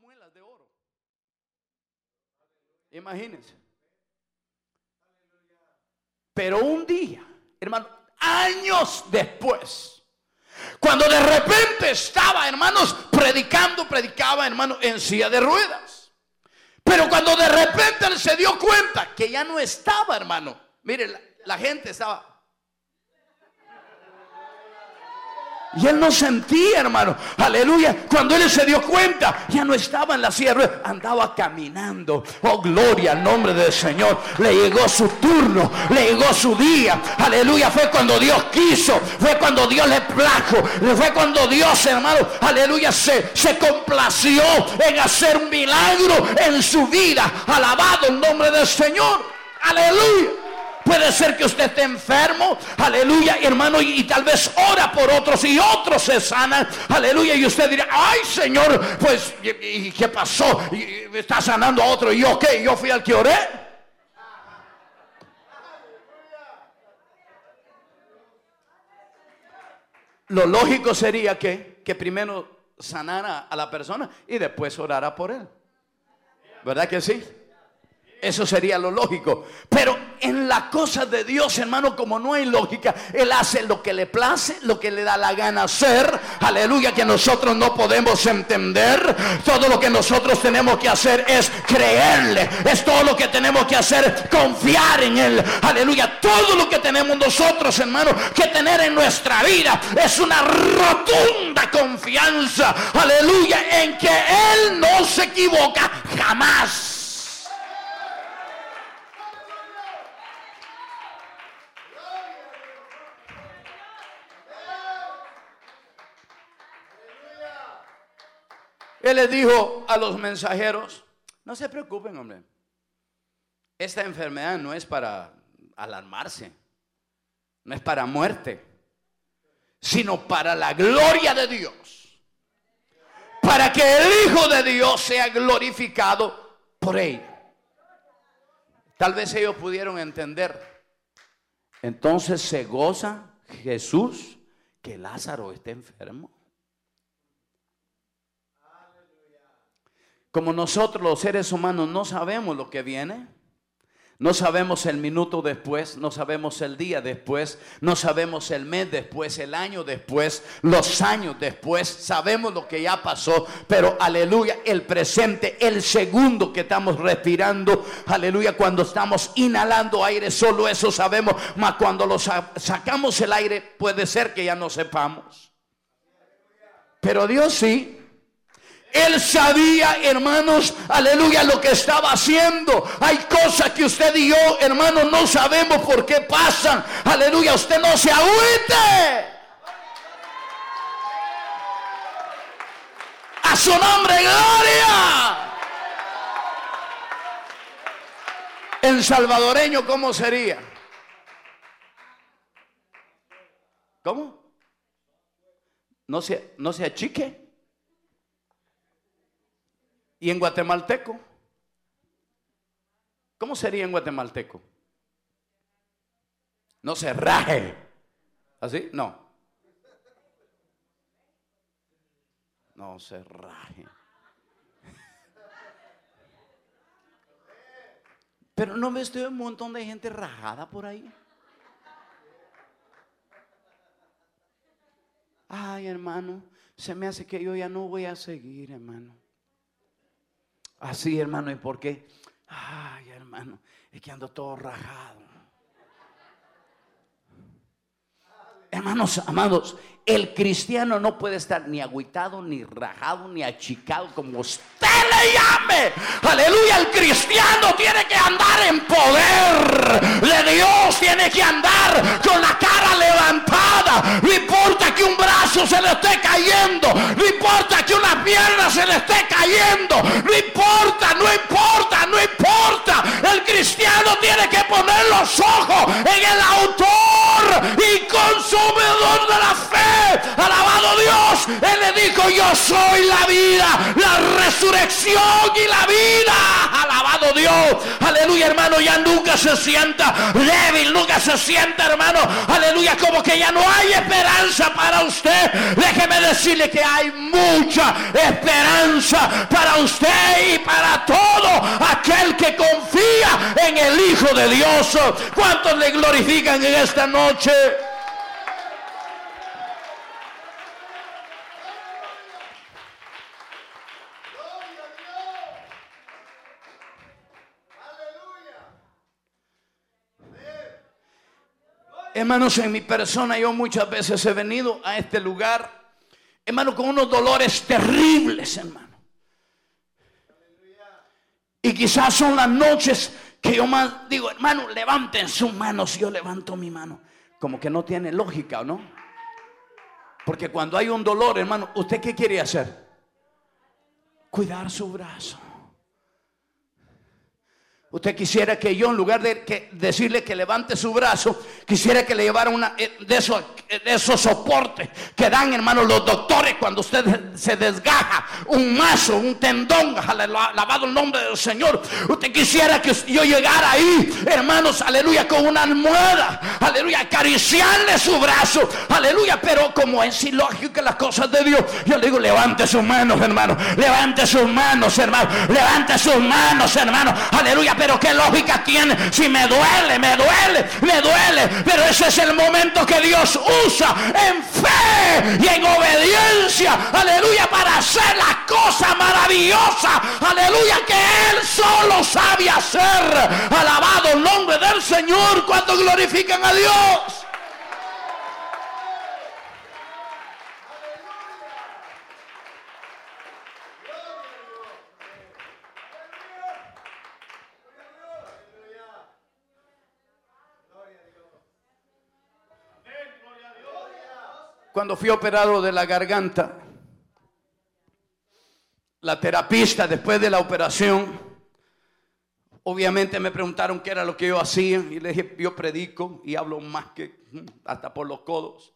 muelas de oro. Imagínense. Pero un día, hermano, años después, cuando de repente estaba, hermanos, predicando, predicaba, hermano, en silla de ruedas. Pero cuando de repente él se dio cuenta que ya no estaba, hermano, mire, la gente estaba Y él no sentía, hermano. Aleluya. Cuando él se dio cuenta, ya no estaba en la sierra, andaba caminando. Oh, gloria al nombre del Señor. Le llegó su turno, le llegó su día. Aleluya. Fue cuando Dios quiso, fue cuando Dios le plajo, fue cuando Dios, hermano, aleluya, se, se complació en hacer un milagro en su vida. Alabado el nombre del Señor. Aleluya. Puede ser que usted esté enfermo, aleluya, hermano, y, tal vez ora por otros y otros se sanan, aleluya, y usted dirá, ay Señor, pues, ¿y, qué pasó? ¿Y, está sanando a otro, ¿y yo qué? ¿Yo fui al que oré? Lo lógico sería que, que primero sanara a la persona y después orara por él. ¿Verdad que sí? Eso sería lo lógico. Pero en la cosa de Dios, hermano, como no hay lógica, Él hace lo que le place, lo que le da la gana hacer. Aleluya, que nosotros no podemos entender. Todo lo que nosotros tenemos que hacer es creerle. Es todo lo que tenemos que hacer, confiar en Él. Aleluya, todo lo que tenemos nosotros, hermano, que tener en nuestra vida es una rotunda confianza. Aleluya, en que Él no se equivoca jamás. Él le dijo a los mensajeros, no se preocupen, hombre. Esta enfermedad no es para alarmarse, no es para muerte, sino para la gloria de Dios. Para que el Hijo de Dios sea glorificado por él. Tal vez ellos pudieron entender. Entonces se goza Jesús que Lázaro esté enfermo. Como nosotros los seres humanos no sabemos lo que viene, no sabemos el minuto después, no sabemos el día después, no sabemos el mes después, el año después, los años después, sabemos lo que ya pasó, pero aleluya, el presente, el segundo que estamos respirando, aleluya, cuando estamos inhalando aire, solo eso sabemos, mas cuando lo sacamos el aire puede ser que ya no sepamos. Pero Dios sí. Él sabía, hermanos, aleluya, lo que estaba haciendo. Hay cosas que usted y yo, hermanos, no sabemos por qué pasan. Aleluya, usted no se agüite. A su nombre, gloria. En salvadoreño, ¿cómo sería? ¿Cómo? No se, no se achique. ¿Y en guatemalteco? ¿Cómo sería en guatemalteco? No se raje. ¿Así? No. No se raje. Pero no estoy un montón de gente rajada por ahí. Ay, hermano, se me hace que yo ya no voy a seguir, hermano. Así, hermano, ¿y por qué? Ay, hermano, es que ando todo rajado. Hermanos, amados, el cristiano no puede estar ni agüitado, ni rajado, ni achicado, como usted le llame. Aleluya, el cristiano tiene que andar en poder de Dios, tiene que andar con la cara levantada. No importa que un brazo se le esté cayendo, no importa que una pierna se le esté cayendo, no importa, no importa, no importa. El cristiano tiene que poner los ojos en el autor y consumidor de la fe Alabado Dios. Él le dijo, yo soy la vida, la resurrección y la vida. Alabado Dios. Aleluya, hermano, ya nunca se sienta débil, nunca se sienta, hermano. Aleluya, como que ya no hay esperanza para usted. Déjeme decirle que hay mucha esperanza para usted y para todo aquel que confía en el Hijo de Dios. ¿Cuántos le glorifican en esta noche? Hermanos, en mi persona yo muchas veces he venido a este lugar, hermano, con unos dolores terribles, hermano. Y quizás son las noches que yo más digo, hermano, levanten sus manos. Yo levanto mi mano. Como que no tiene lógica, ¿no? Porque cuando hay un dolor, hermano, ¿usted qué quiere hacer? Cuidar su brazo. Usted quisiera que yo, en lugar de que decirle que levante su brazo, quisiera que le llevara una eh, de esos, eh, esos soportes que dan, hermanos, los doctores cuando usted se desgaja un mazo, un tendón, lavado el nombre del Señor. Usted quisiera que yo llegara ahí, hermanos, aleluya, con una almohada, aleluya, acariciarle su brazo, aleluya. Pero como es ilógico las cosas de Dios, yo le digo, levante sus manos, hermano, levante sus manos, hermano, levante sus manos, hermano, aleluya pero qué lógica tiene. Si me duele, me duele, me duele. Pero ese es el momento que Dios usa en fe y en obediencia. Aleluya, para hacer las cosas maravillosas. Aleluya, que Él solo sabe hacer. Alabado el nombre del Señor cuando glorifican a Dios. Cuando fui operado de la garganta, la terapista después de la operación, obviamente me preguntaron qué era lo que yo hacía y le dije, yo predico y hablo más que mm, hasta por los codos.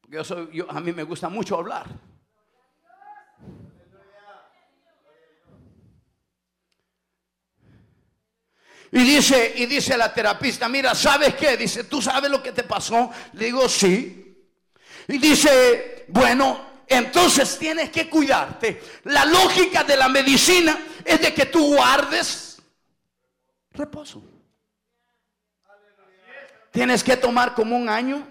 Porque a mí me gusta mucho hablar. Y dice, y dice la terapista, mira, ¿sabes qué? Dice, ¿tú sabes lo que te pasó? Le digo, sí. Y dice, bueno, entonces tienes que cuidarte. La lógica de la medicina es de que tú guardes reposo. Tienes que tomar como un año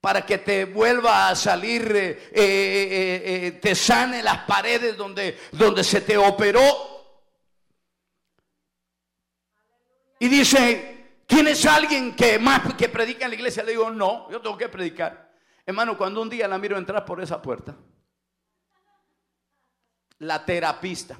para que te vuelva a salir, eh, eh, eh, te sane las paredes donde, donde se te operó. Y dice, ¿tienes alguien que más que predica en la iglesia? Le digo, no, yo tengo que predicar. Hermano, cuando un día la miro entrar por esa puerta, la terapista.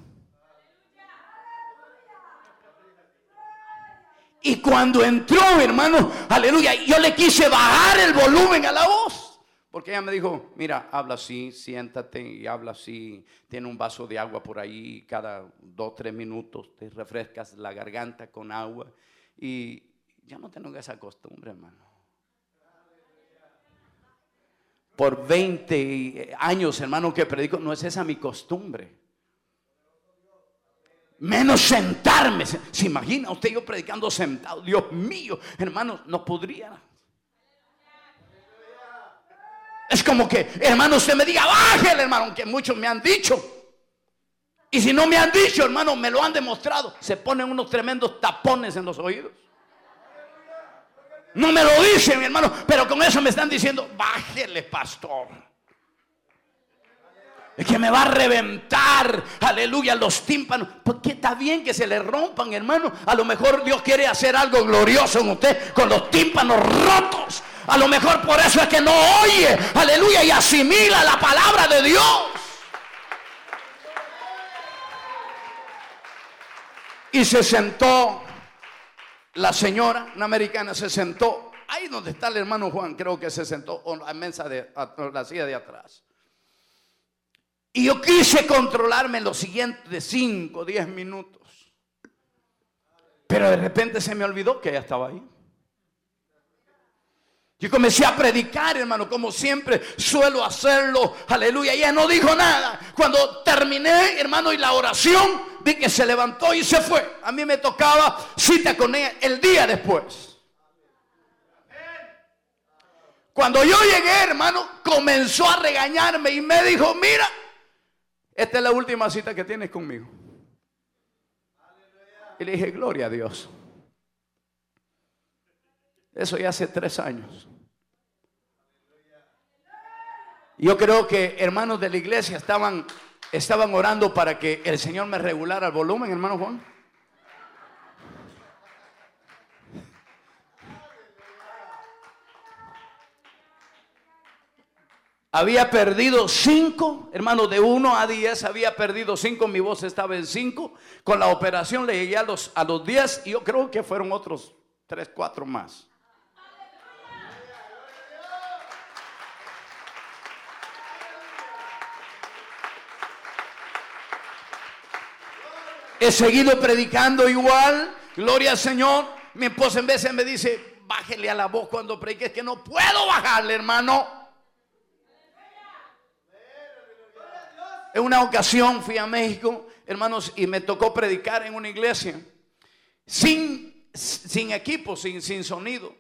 Y cuando entró, hermano, aleluya, yo le quise bajar el volumen a la voz. Porque ella me dijo, mira, habla así, siéntate y habla así. Tiene un vaso de agua por ahí, cada dos, tres minutos te refrescas la garganta con agua. Y ya no tengo esa costumbre, hermano por 20 años, hermano, que predico, no es esa mi costumbre. Menos sentarme. ¿Se imagina usted yo predicando sentado? Dios mío, hermano, no podría. Es como que, hermano, usted me diga, bájele, hermano, que muchos me han dicho. Y si no me han dicho, hermano, me lo han demostrado. Se ponen unos tremendos tapones en los oídos. No me lo dicen, mi hermano, pero con eso me están diciendo, bájele, pastor. Es que me va a reventar, aleluya, los tímpanos. Porque está bien que se le rompan, hermano. A lo mejor Dios quiere hacer algo glorioso en usted con los tímpanos rotos. A lo mejor por eso es que no oye, aleluya, y asimila la palabra de Dios. Y se sentó la señora, una americana, se sentó ahí donde está el hermano Juan, creo que se sentó en la mesa de la silla de atrás. Y yo quise controlarme los siguientes 5, o 10 minutos. Pero de repente se me olvidó que ella estaba ahí. Yo comencé a predicar, hermano, como siempre suelo hacerlo. Aleluya. Ella no dijo nada. Cuando terminé, hermano, y la oración, vi que se levantó y se fue. A mí me tocaba cita con ella el día después. Cuando yo llegué, hermano, comenzó a regañarme y me dijo, mira, esta es la última cita que tienes conmigo. Y le dije, gloria a Dios. Eso ya hace tres años. Yo creo que hermanos de la iglesia estaban, estaban orando para que el Señor me regulara el volumen, hermano Juan. Había perdido cinco, hermano, de uno a diez, había perdido cinco, mi voz estaba en cinco. Con la operación le llegué a los, a los diez y yo creo que fueron otros tres, cuatro más. He seguido predicando igual. Gloria al Señor. Mi esposa en vez me dice, bájele a la voz cuando predique. Es que no puedo bajarle, hermano. En una ocasión fui a México, hermanos, y me tocó predicar en una iglesia. Sin, sin equipo, sin, sin sonido.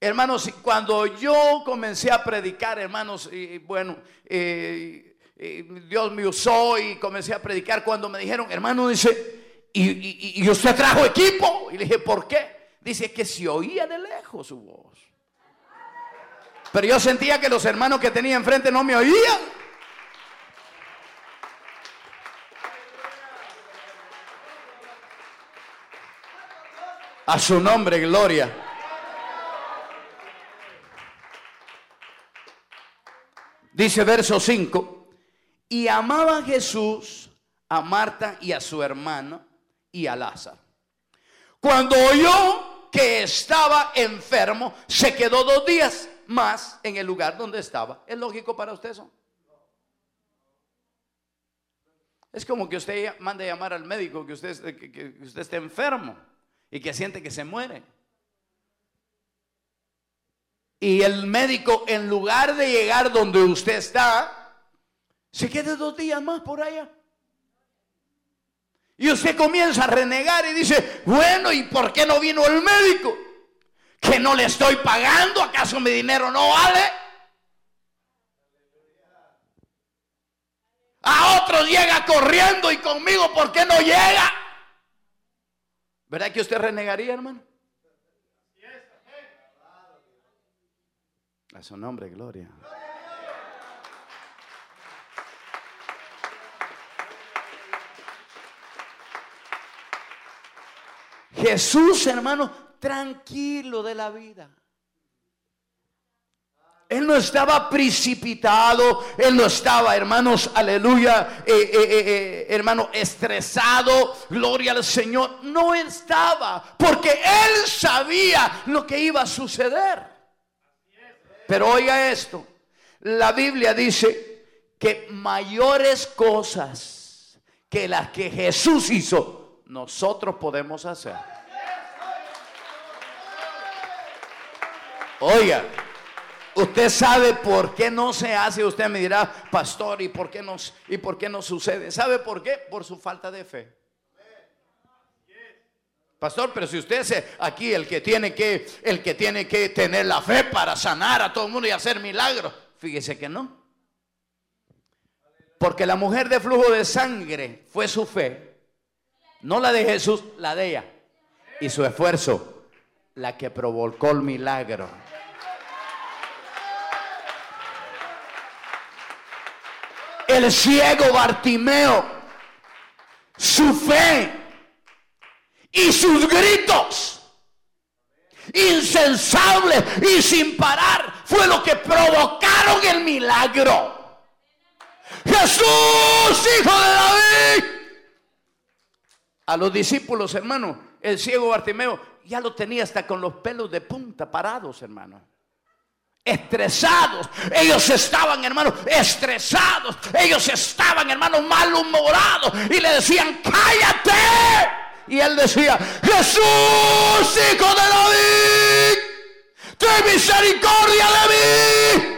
Hermanos, cuando yo comencé a predicar, hermanos, y bueno, eh, Dios me usó y comencé a predicar cuando me dijeron, hermano, dice, y, usted trajo equipo. Y le dije, ¿por qué? Dice que se oía de lejos su voz. Pero yo sentía que los hermanos que tenía enfrente no me oían. A su nombre, gloria. Dice verso 5 y amaba a Jesús, a Marta y a su hermano y a Lázaro. Cuando oyó que estaba enfermo, se quedó dos días más en el lugar donde estaba. ¿Es lógico para usted eso? Es como que usted mande llamar al médico que usted, que usted esté enfermo y que siente que se muere. Y el médico, en lugar de llegar donde usted está, se quede dos días más por allá. Y usted comienza a renegar y dice, bueno, ¿y por qué no vino el médico? ¿Que no le estoy pagando? ¿Acaso mi dinero no vale? A otros llega corriendo y conmigo, ¿por qué no llega? ¿Verdad que usted renegaría, hermano? A su nombre, gloria. Jesús, hermano, tranquilo de la vida. Él no estaba precipitado, él no estaba, hermanos, aleluya, eh, eh, eh, hermano, estresado, gloria al Señor. No estaba, porque él sabía lo que iba a suceder. Pero oiga esto, la Biblia dice que mayores cosas que las que Jesús hizo, nosotros podemos hacer. Oiga, usted sabe por qué no se hace, usted me dirá, pastor, ¿y por qué no, y por qué no sucede? ¿Sabe por qué? Por su falta de fe. Pastor, pero si usted es aquí el que tiene que el que tiene que tener la fe para sanar a todo el mundo y hacer milagros, fíjese que no. Porque la mujer de flujo de sangre fue su fe no la de Jesús, la de ella. Y su esfuerzo, la que provocó el milagro. El ciego Bartimeo, su fe y sus gritos insensables y sin parar fue lo que provocaron el milagro. Jesús, hijo de David, a los discípulos, hermano, el ciego Bartimeo ya lo tenía hasta con los pelos de punta parados, hermano. Estresados. Ellos estaban, hermano, estresados. Ellos estaban, hermano, malhumorados. Y le decían, cállate. Y él decía, Jesús, hijo de David, ten misericordia de mí.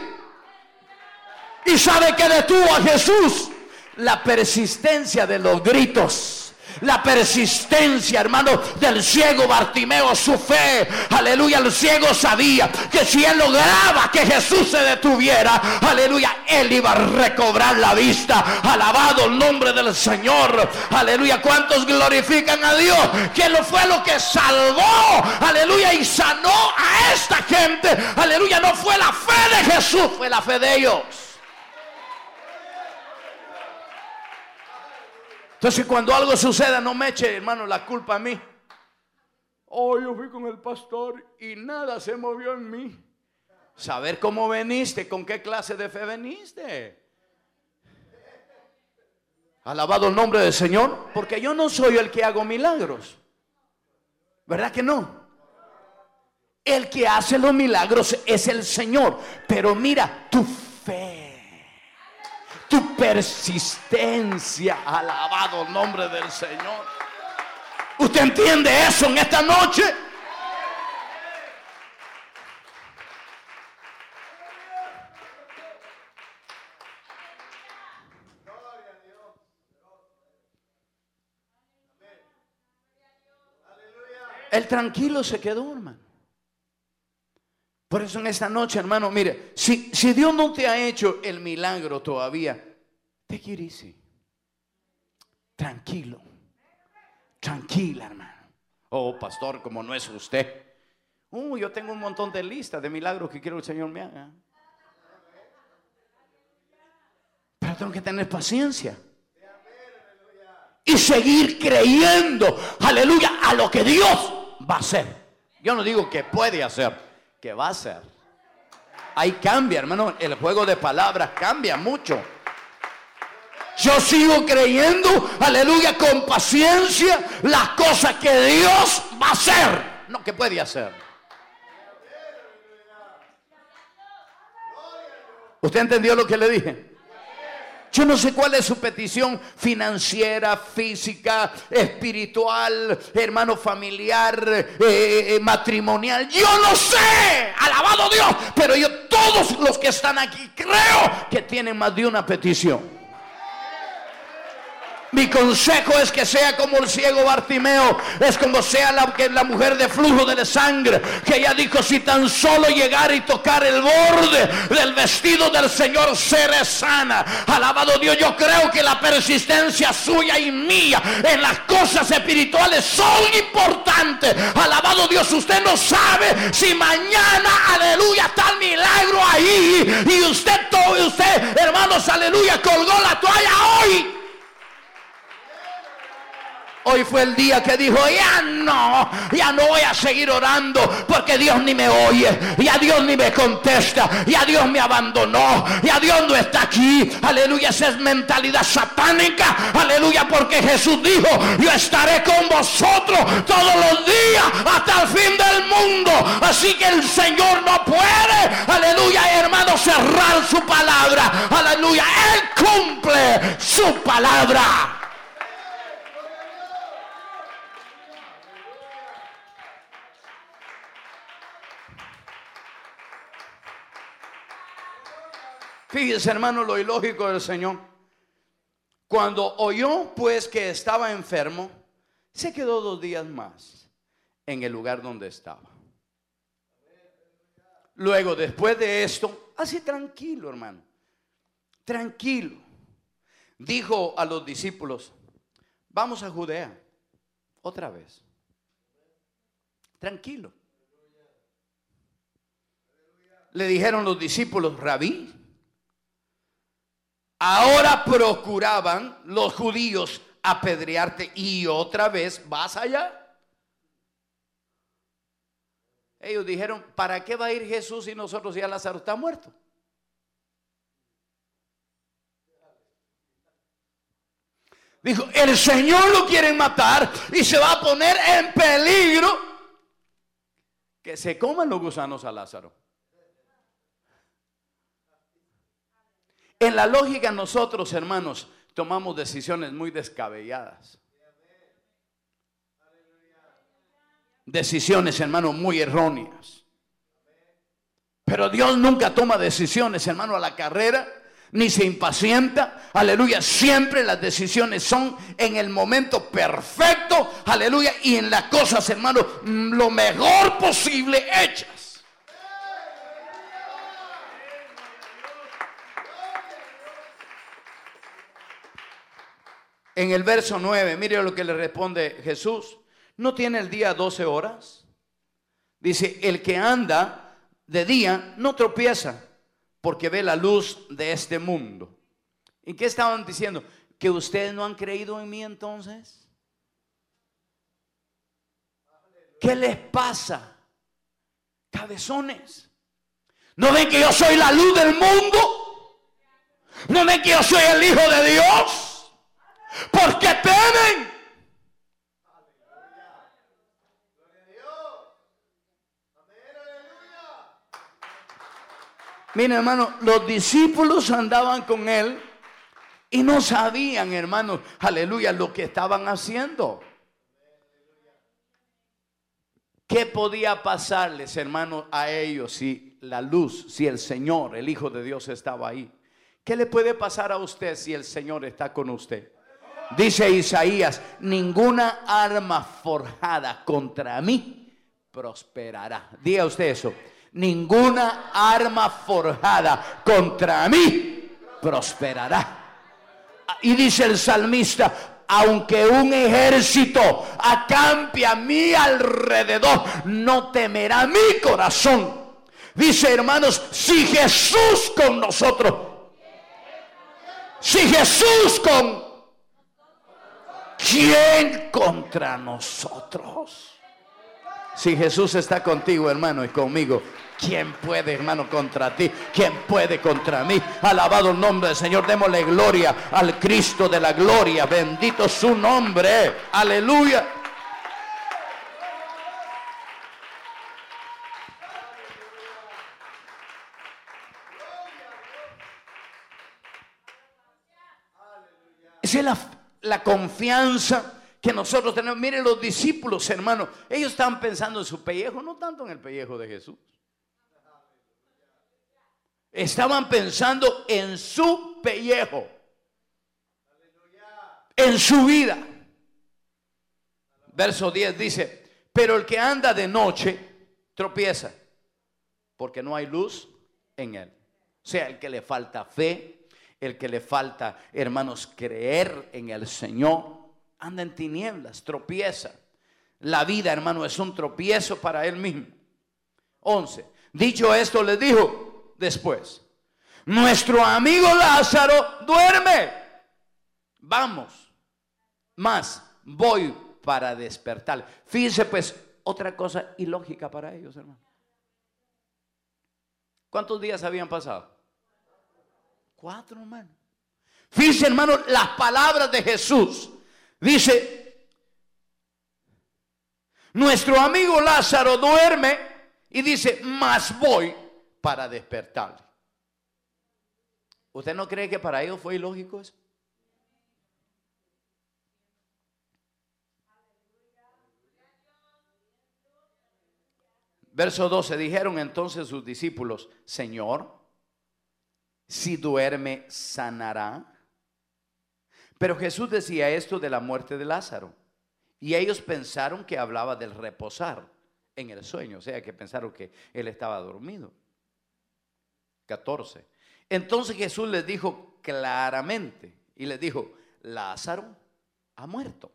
Y sabe que detuvo a Jesús la persistencia de los gritos la persistencia, hermano, del ciego Bartimeo, su fe. Aleluya, el ciego sabía que si él lograba que Jesús se detuviera, aleluya, él iba a recobrar la vista. Alabado el nombre del Señor. Aleluya, ¿cuántos glorifican a Dios? Que lo fue lo que salvó, aleluya, y sanó a esta gente. Aleluya, no fue la fe de Jesús, fue la fe de ellos. Entonces cuando algo suceda, no me eche, hermano, la culpa a mí. Oh, yo fui con el pastor y nada se movió en mí. Saber cómo veniste, con qué clase de fe veniste. Alabado el nombre del Señor, porque yo no soy el que hago milagros. ¿Verdad que no? El que hace los milagros es el Señor. Pero mira, tu fe persistencia. Alabado nombre del Señor. ¿Usted entiende eso en esta noche? El tranquilo se quedó, hermano. Por eso en esta noche, hermano, mire, si, si Dios no te ha hecho el milagro todavía, te quiere Tranquilo. Tranquila, hermano. Oh, pastor, como no es usted. Uh, yo tengo un montón de listas de milagros que quiero que el Señor me haga. Pero tengo que tener paciencia. Y seguir creyendo, aleluya, a lo que Dios va a hacer. Yo no digo que puede hacer que va a ser. Ahí cambia, hermano. El juego de palabras cambia mucho. Yo sigo creyendo, aleluya, con paciencia las cosas que Dios va a hacer, no que puede hacer. ¿Usted entendió lo que le dije? Yo no sé cuál es su petición financiera, física, espiritual, hermano familiar, eh, eh, matrimonial. Yo no sé, alabado Dios, pero yo todos los que están aquí creo que tienen más de una petición. Mi consejo es que sea como el ciego Bartimeo, es como sea la, la mujer de flujo de sangre, que ella dijo, si tan solo llegar y tocar el borde del vestido del Señor, seré sana. Alabado Dios, yo creo que la persistencia suya y mía en las cosas espirituales son importantes. Alabado Dios, usted no sabe si mañana, aleluya, está el milagro ahí y usted, todo, usted, hermanos, aleluya, colgó la toalla hoy. Hoy fue el día que dijo, ya no, ya no voy a seguir orando porque Dios ni me oye, ya Dios ni me contesta, ya Dios me abandonó, ya Dios no está aquí. Aleluya, esa es mentalidad satánica. Aleluya, porque Jesús dijo, yo estaré con vosotros todos los días hasta el fin del mundo. Así que el Señor no puede, aleluya, hermano, cerrar su palabra. Aleluya, Él cumple su palabra. Fíjese, hermano, lo ilógico del Señor. Cuando oyó pues que estaba enfermo, se quedó dos días más en el lugar donde estaba. Luego, después de esto, así tranquilo, hermano, tranquilo, dijo a los discípulos, vamos a Judea, otra vez. Tranquilo. Le dijeron los discípulos, rabí, Ahora procuraban los judíos apedrearte y otra vez vas allá. Ellos dijeron, ¿para qué va a ir Jesús si nosotros ya Lázaro está muerto? Dijo, el Señor lo quiere matar y se va a poner en peligro que se coman los gusanos a Lázaro. En la lógica nosotros, hermanos, tomamos decisiones muy descabelladas. Decisiones, hermanos, muy erróneas. Pero Dios nunca toma decisiones, hermano, a la carrera. ni se impacienta. Aleluya. Siempre las decisiones son en el momento perfecto. Aleluya. Y en las cosas, hermano, lo mejor posible hechas. En el verso 9, mire lo que le responde Jesús. ¿No tiene el día 12 horas? Dice, el que anda de día no tropieza porque ve la luz de este mundo. ¿Y qué estaban diciendo? ¿Que ustedes no han creído en mí entonces? ¿Qué les pasa? Cabezones. ¿No ven que yo soy la luz del mundo? ¿No ven que yo soy el Hijo de Dios? ¿Por qué temen? Mira, hermano, los discípulos andaban con él y no sabían, hermano, aleluya, lo que estaban haciendo. ¿Qué podía pasarles, hermano, a ellos si la luz, si el Señor, el Hijo de Dios estaba ahí? ¿Qué le puede pasar a usted si el Señor está con usted? Dice Isaías, ninguna arma forjada contra mí prosperará. Diga usted eso ninguna arma forjada contra mí prosperará. Y dice el salmista, aunque un ejército acampe a mi alrededor, no temerá mi corazón. Dice hermanos, si Jesús con nosotros, si Jesús con, ¿quién contra nosotros? Si Jesús está contigo, hermano, y conmigo, ¿Quién puede, hermano, contra ti? ¿Quién puede contra mí? Alabado el nombre del Señor. Démosle gloria al Cristo de la gloria. Bendito su nombre. Aleluya. Es la, la confianza que nosotros tenemos. Miren los discípulos, hermano. Ellos estaban pensando en su pellejo, no tanto en el pellejo de Jesús. Estaban pensando en su pellejo, en su vida. Verso 10 dice, pero el que anda de noche tropieza, porque no hay luz en él. O sea, el que le falta fe, el que le falta, hermanos, creer en el Señor, anda en tinieblas, tropieza. La vida, hermano, es un tropiezo para él mismo. 11. Dicho esto, le dijo, después. Nuestro amigo Lázaro duerme. Vamos. Más, voy para despertar. Fíjense pues, otra cosa ilógica para ellos, hermano. ¿Cuántos días habían pasado? Cuatro, hermano. Fíjense, hermano, las palabras de Jesús. Dice, nuestro amigo Lázaro duerme y dice, más voy para despertar. ¿Usted no cree que para ellos fue ilógico eso? Verso 12, dijeron entonces sus discípulos, Señor, si duerme, sanará. Pero Jesús decía esto de la muerte de Lázaro. Y ellos pensaron que hablaba del reposar en el sueño, o sea, que pensaron que él estaba dormido. 14. Entonces Jesús les dijo claramente y les dijo, Lázaro ha muerto.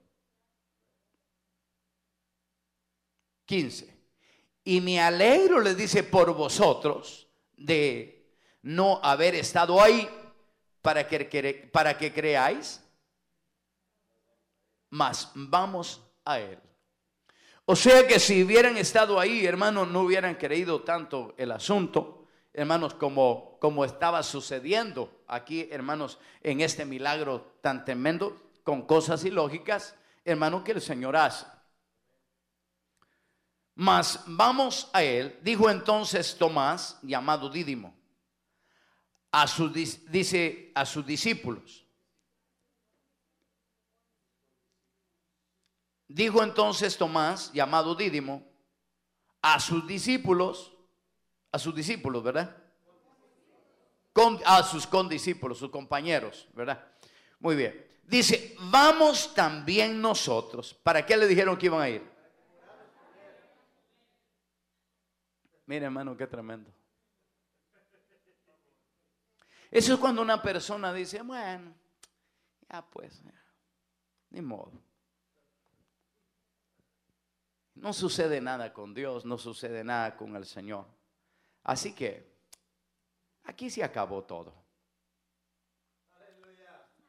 15. Y me alegro, les dice, por vosotros de no haber estado ahí para que, para que creáis, mas vamos a él. O sea que si hubieran estado ahí, hermanos, no hubieran creído tanto el asunto hermanos, como, como estaba sucediendo aquí, hermanos, en este milagro tan tremendo, con cosas ilógicas, hermano, que el Señor hace. Mas vamos a él, dijo entonces Tomás, llamado Dídimo, a sus, dice a sus discípulos. Dijo entonces Tomás, llamado Dídimo, a sus discípulos, a sus discípulos, ¿verdad? con, a sus condiscípulos, sus compañeros, ¿verdad? Muy bien. Dice, vamos también nosotros. ¿Para qué le dijeron que iban a ir? Mire, hermano, qué tremendo. Eso es cuando una persona dice, bueno, ya pues, ni modo. No sucede nada con Dios, no sucede nada con el Señor. Así que aquí se acabó todo.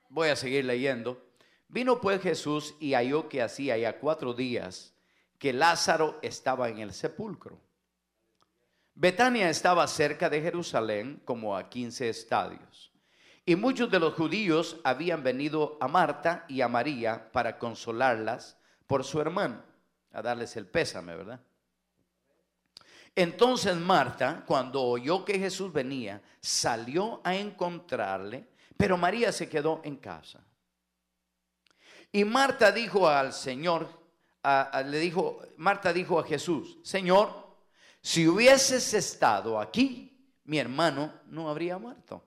Voy a seguir leyendo. Vino pues Jesús y halló que hacía ya cuatro días que Lázaro estaba en el sepulcro. Betania estaba cerca de Jerusalén como a 15 estadios. Y muchos de los judíos habían venido a Marta y a María para consolarlas por su hermano, a darles el pésame, ¿verdad? Entonces Marta, cuando oyó que Jesús venía, salió a encontrarle, pero María se quedó en casa. Y Marta dijo al Señor, le dijo, Marta dijo a Jesús, Señor, si hubieses estado aquí, mi hermano no habría muerto.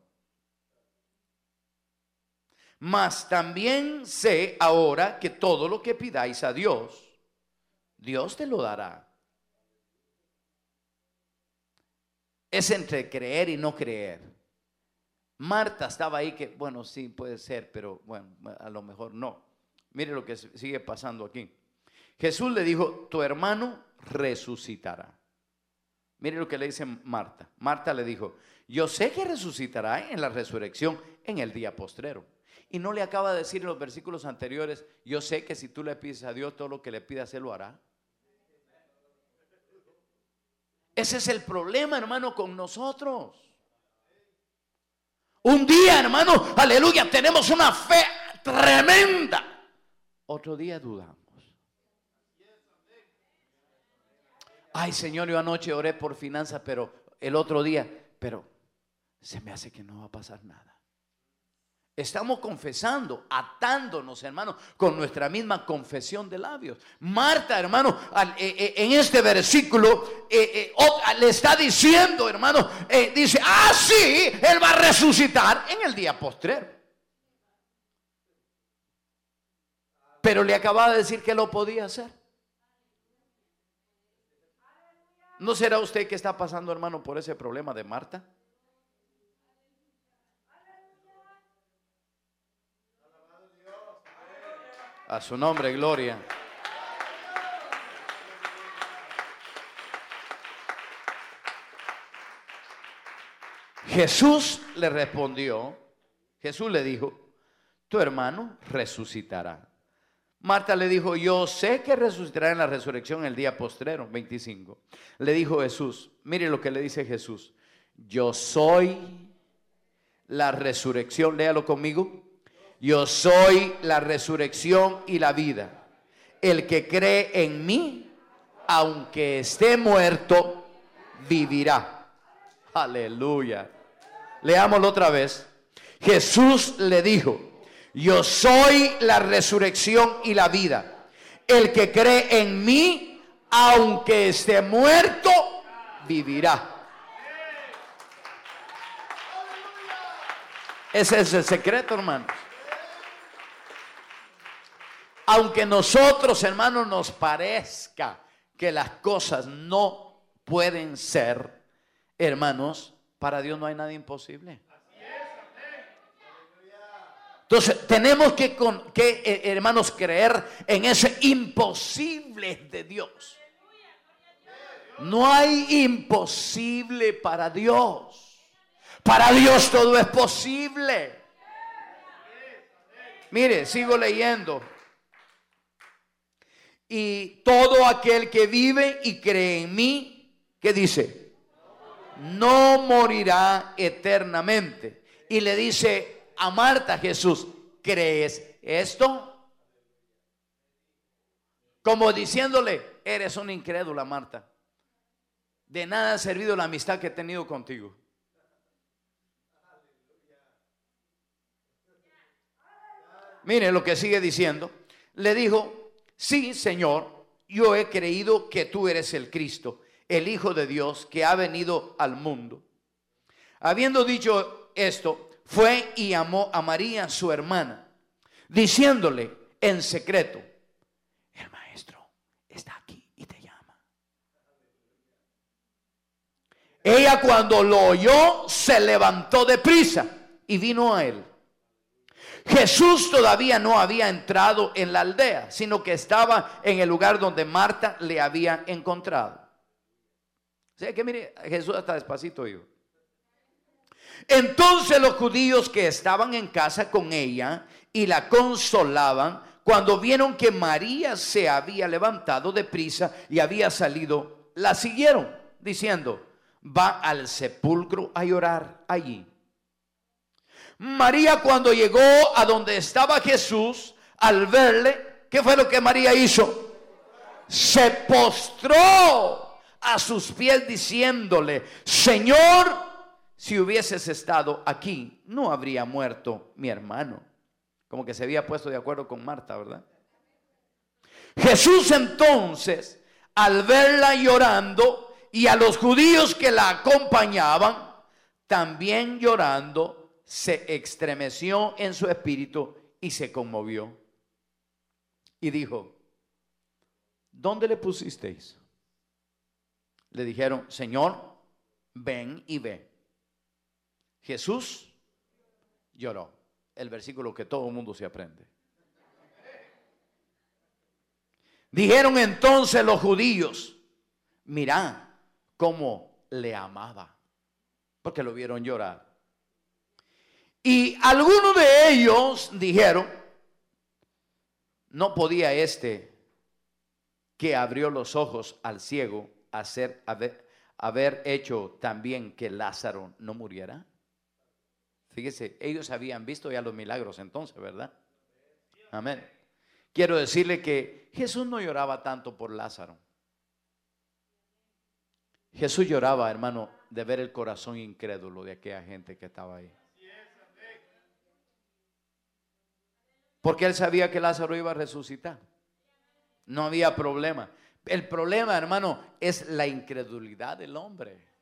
Mas también sé ahora que todo lo que pidáis a Dios, Dios te lo dará. Es entre creer y no creer. Marta estaba ahí que, bueno, sí puede ser, pero bueno, a lo mejor no. Mire lo que sigue pasando aquí. Jesús le dijo, tu hermano resucitará. Mire lo que le dice Marta. Marta le dijo, yo sé que resucitará en la resurrección en el día postrero. Y no le acaba de decir en los versículos anteriores, yo sé que si tú le pides a Dios todo lo que le pidas, Él lo hará. Ese es el problema, hermano, con nosotros. Un día, hermano, aleluya, tenemos una fe tremenda. Otro día dudamos. Ay Señor, yo anoche oré por finanzas, pero el otro día, pero se me hace que no va a pasar nada. Estamos confesando, atándonos, hermano, con nuestra misma confesión de labios. Marta, hermano, eh, eh, en este versículo eh, le está diciendo, hermano, dice, ah, sí, Él va a resucitar en el día postrero. Pero le acababa de decir que lo podía hacer. ¿No será usted que está pasando, hermano, por ese problema de Marta? A su nombre, gloria. Jesús le respondió, Jesús le dijo, tu hermano resucitará. Marta le dijo, yo sé que resucitará en la resurrección el día postrero, 25. Le dijo Jesús, mire lo que le dice Jesús, yo soy la resurrección, léalo conmigo, yo soy la resurrección y la vida. El que cree en mí, aunque esté muerto, vivirá. Aleluya. Leámoslo otra vez. Jesús le dijo, yo soy la resurrección y la vida. El que cree en mí, aunque esté muerto, vivirá. Ese es el secreto, hermanos. Aunque nosotros, hermanos, nos parezca que las cosas no pueden ser, hermanos, para Dios no hay nada imposible. Entonces tenemos que, eh, hermanos, creer en ese imposible de Dios. No hay imposible para Dios. Para Dios todo es posible. Mire, sigo leyendo. Y todo aquel que vive y cree en mí, ¿qué dice? No morirá eternamente. Y le dice, a Marta Jesús, ¿crees esto? Como diciéndole, eres una incrédula, Marta. De nada ha servido la amistad que he tenido contigo. Mire lo que sigue diciendo. Le dijo, sí, Señor, yo he creído que tú eres el Cristo, el Hijo de Dios que ha venido al mundo. Habiendo dicho esto, fue y llamó a María, su hermana, diciéndole en secreto, el maestro está aquí y te llama. Ella cuando lo oyó se levantó de prisa y vino a él. Jesús todavía no había entrado en la aldea, sino que estaba en el lugar donde Marta le había encontrado. Mire, Jesús está despacito iba. Entonces los judíos que estaban en casa con ella y la consolaban, cuando vieron que María se había levantado de prisa y había salido, la siguieron, diciendo, va al sepulcro a llorar allí. María cuando llegó a donde estaba Jesús, al verle, ¿qué fue lo que María hizo? Se postró a sus pies diciéndole, Señor, si hubieses estado aquí, no habría muerto mi hermano. Como que se había puesto de acuerdo con Marta, ¿verdad? Jesús entonces, al verla llorando y a los judíos que la acompañaban, también llorando, se estremeció en su espíritu y se conmovió. Y dijo, ¿dónde le pusisteis? Le dijeron, Señor, ven y ve. Jesús lloró. El versículo que todo el mundo se aprende. Dijeron entonces los judíos, mirá cómo le amaba, porque lo vieron llorar. Y algunos de ellos dijeron, no podía este que abrió los ojos al ciego hacer, haber, haber hecho también que Lázaro no muriera. Fíjese, ellos habían visto ya los milagros entonces, ¿verdad? Amén. Quiero decirle que Jesús no lloraba tanto por Lázaro. Jesús lloraba, hermano, de ver el corazón incrédulo de aquella gente que estaba ahí. Porque él sabía que Lázaro iba a resucitar. No había problema. El problema, hermano, es la incredulidad del hombre.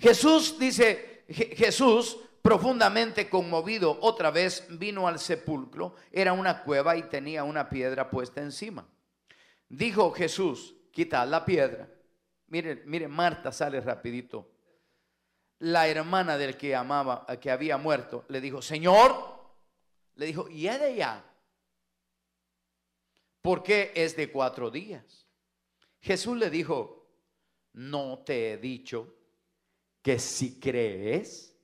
Jesús dice, Jesús profundamente conmovido otra vez vino al sepulcro. Era una cueva y tenía una piedra puesta encima. Dijo Jesús, quita la piedra. Mire, mire, Marta sale rapidito la hermana del que amaba, que había muerto, le dijo, Señor, le dijo, ¿y de ya? Porque es de cuatro días. Jesús le dijo, no te he dicho que si crees,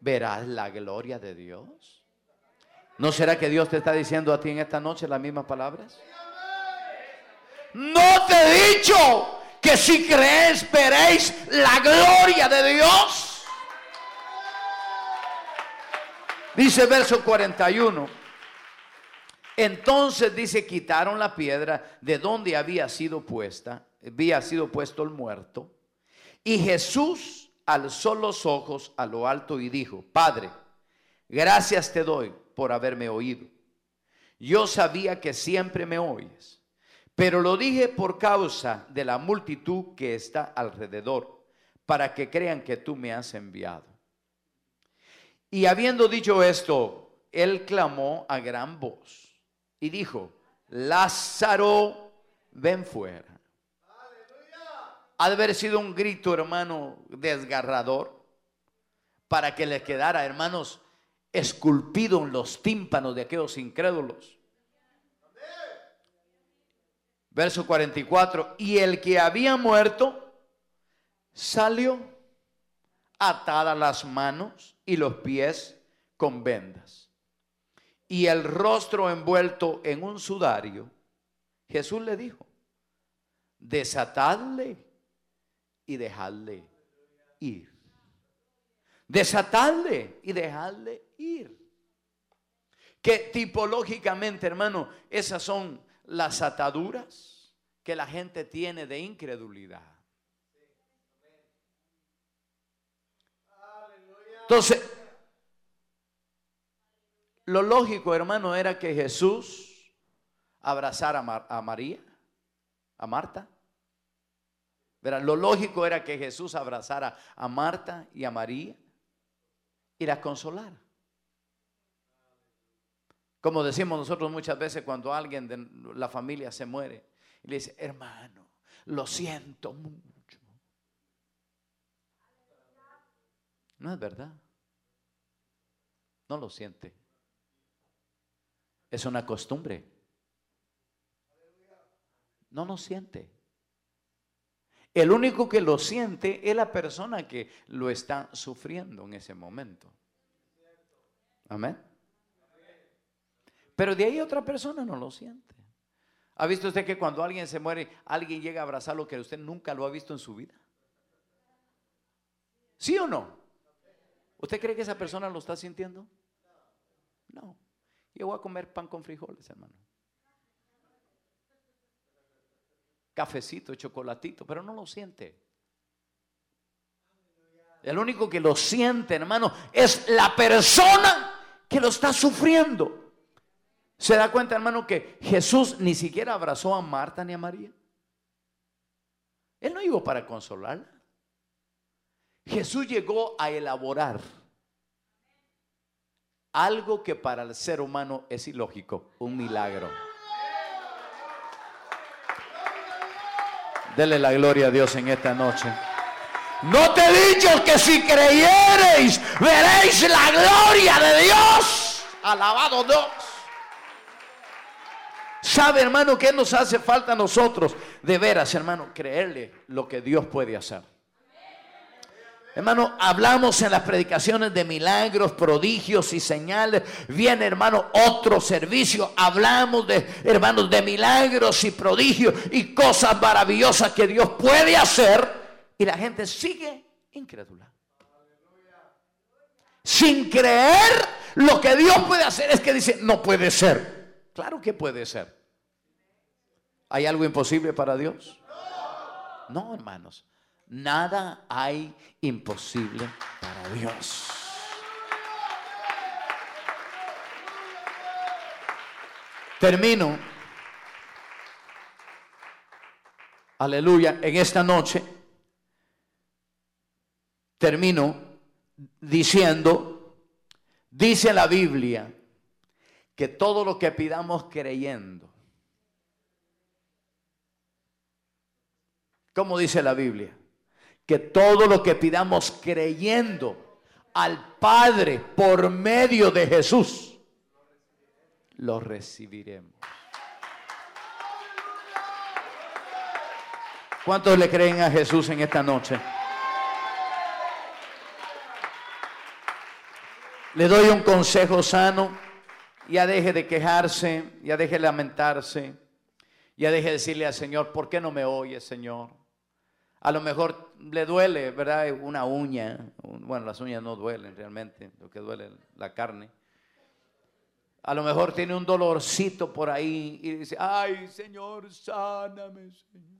verás la gloria de Dios. ¿No será que Dios te está diciendo a ti en esta noche las mismas palabras? No te he dicho que si creéis veréis la gloria de Dios. Dice verso 41. Entonces dice, quitaron la piedra de donde había sido puesta, había sido puesto el muerto. Y Jesús alzó los ojos a lo alto y dijo, Padre, gracias te doy por haberme oído. Yo sabía que siempre me oyes pero lo dije por causa de la multitud que está alrededor, para que crean que tú me has enviado. Y habiendo dicho esto, él clamó a gran voz y dijo, Lázaro, ven fuera. Ha de haber sido un grito, hermano, desgarrador, para que le quedara, hermanos, esculpido en los tímpanos de aquellos incrédulos. Verso 44, y el que había muerto salió atada las manos y los pies con vendas y el rostro envuelto en un sudario. Jesús le dijo, desatadle y dejadle ir. Desatadle y dejadle ir. Que tipológicamente, hermano, esas son las ataduras que la gente tiene de incredulidad. Entonces, lo lógico, hermano, era que Jesús abrazara a María, a Marta. Lo lógico era que Jesús abrazara a Marta y a María y las consolara. Como decimos nosotros muchas veces cuando alguien de la familia se muere y le dice, hermano, lo siento mucho. No es verdad. No lo siente. Es una costumbre. No lo siente. El único que lo siente es la persona que lo está sufriendo en ese momento. Amén. Pero de ahí otra persona no lo siente. ¿Ha visto usted que cuando alguien se muere, alguien llega a abrazarlo que usted nunca lo ha visto en su vida? ¿Sí o no? ¿Usted cree que esa persona lo está sintiendo? No. Yo voy a comer pan con frijoles, hermano. Cafecito, chocolatito, pero no lo siente. El único que lo siente, hermano, es la persona que lo está sufriendo. ¿Se da cuenta, hermano, que Jesús ni siquiera abrazó a Marta ni a María? Él no llegó para consolarla. Jesús llegó a elaborar algo que para el ser humano es ilógico, un milagro. Dele la gloria a Dios en esta noche. No te he dicho que si creyereis, veréis la gloria de Dios. Alabado Dios. ¿Sabe, hermano, qué nos hace falta a nosotros? De veras, hermano, creerle lo que Dios puede hacer. Hermano, hablamos en las predicaciones de milagros, prodigios y señales. Viene, hermano, otro servicio. Hablamos de, hermanos, de milagros y prodigios y cosas maravillosas que Dios puede hacer. Y la gente sigue incrédula. Sin creer lo que Dios puede hacer es que dice, no puede ser. Claro que puede ser. ¿Hay algo imposible para Dios? No, hermanos. Nada hay imposible para Dios. Termino. Aleluya. En esta noche termino diciendo, dice la Biblia, que todo lo que pidamos creyendo, como dice la Biblia, que todo lo que pidamos creyendo al Padre por medio de Jesús, lo recibiremos. ¿Cuántos le creen a Jesús en esta noche? Le doy un consejo sano. Ya deje de quejarse, ya deje de lamentarse, ya deje de decirle al Señor, ¿por qué no me oye, Señor? A lo mejor le duele, ¿verdad? Una uña. Bueno, las uñas no duelen realmente, lo que duele es la carne. A lo mejor tiene un dolorcito por ahí y dice, ay Señor, sáname, Señor.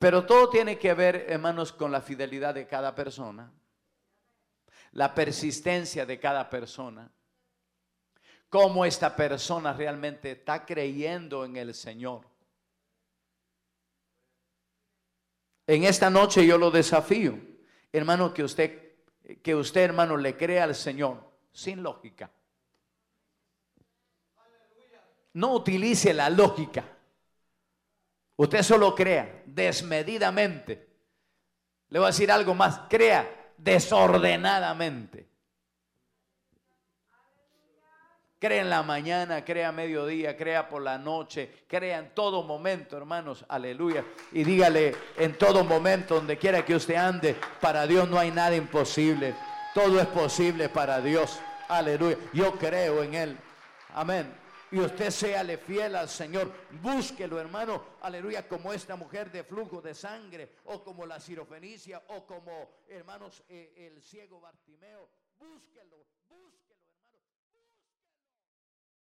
Pero todo tiene que ver, hermanos, con la fidelidad de cada persona, la persistencia de cada persona, cómo esta persona realmente está creyendo en el Señor. En esta noche yo lo desafío, hermano, que usted, que usted, hermano, le crea al Señor sin lógica. No utilice la lógica. Usted solo crea desmedidamente. Le voy a decir algo más, crea desordenadamente. Crea en la mañana, crea a mediodía, crea por la noche, crea en todo momento, hermanos, aleluya. Y dígale en todo momento, donde quiera que usted ande, para Dios no hay nada imposible. Todo es posible para Dios, aleluya. Yo creo en Él, amén. Y usted séale fiel al Señor. Búsquelo, hermano, aleluya, como esta mujer de flujo de sangre, o como la sirofenicia, o como, hermanos, eh, el ciego Bartimeo. Búsquelo.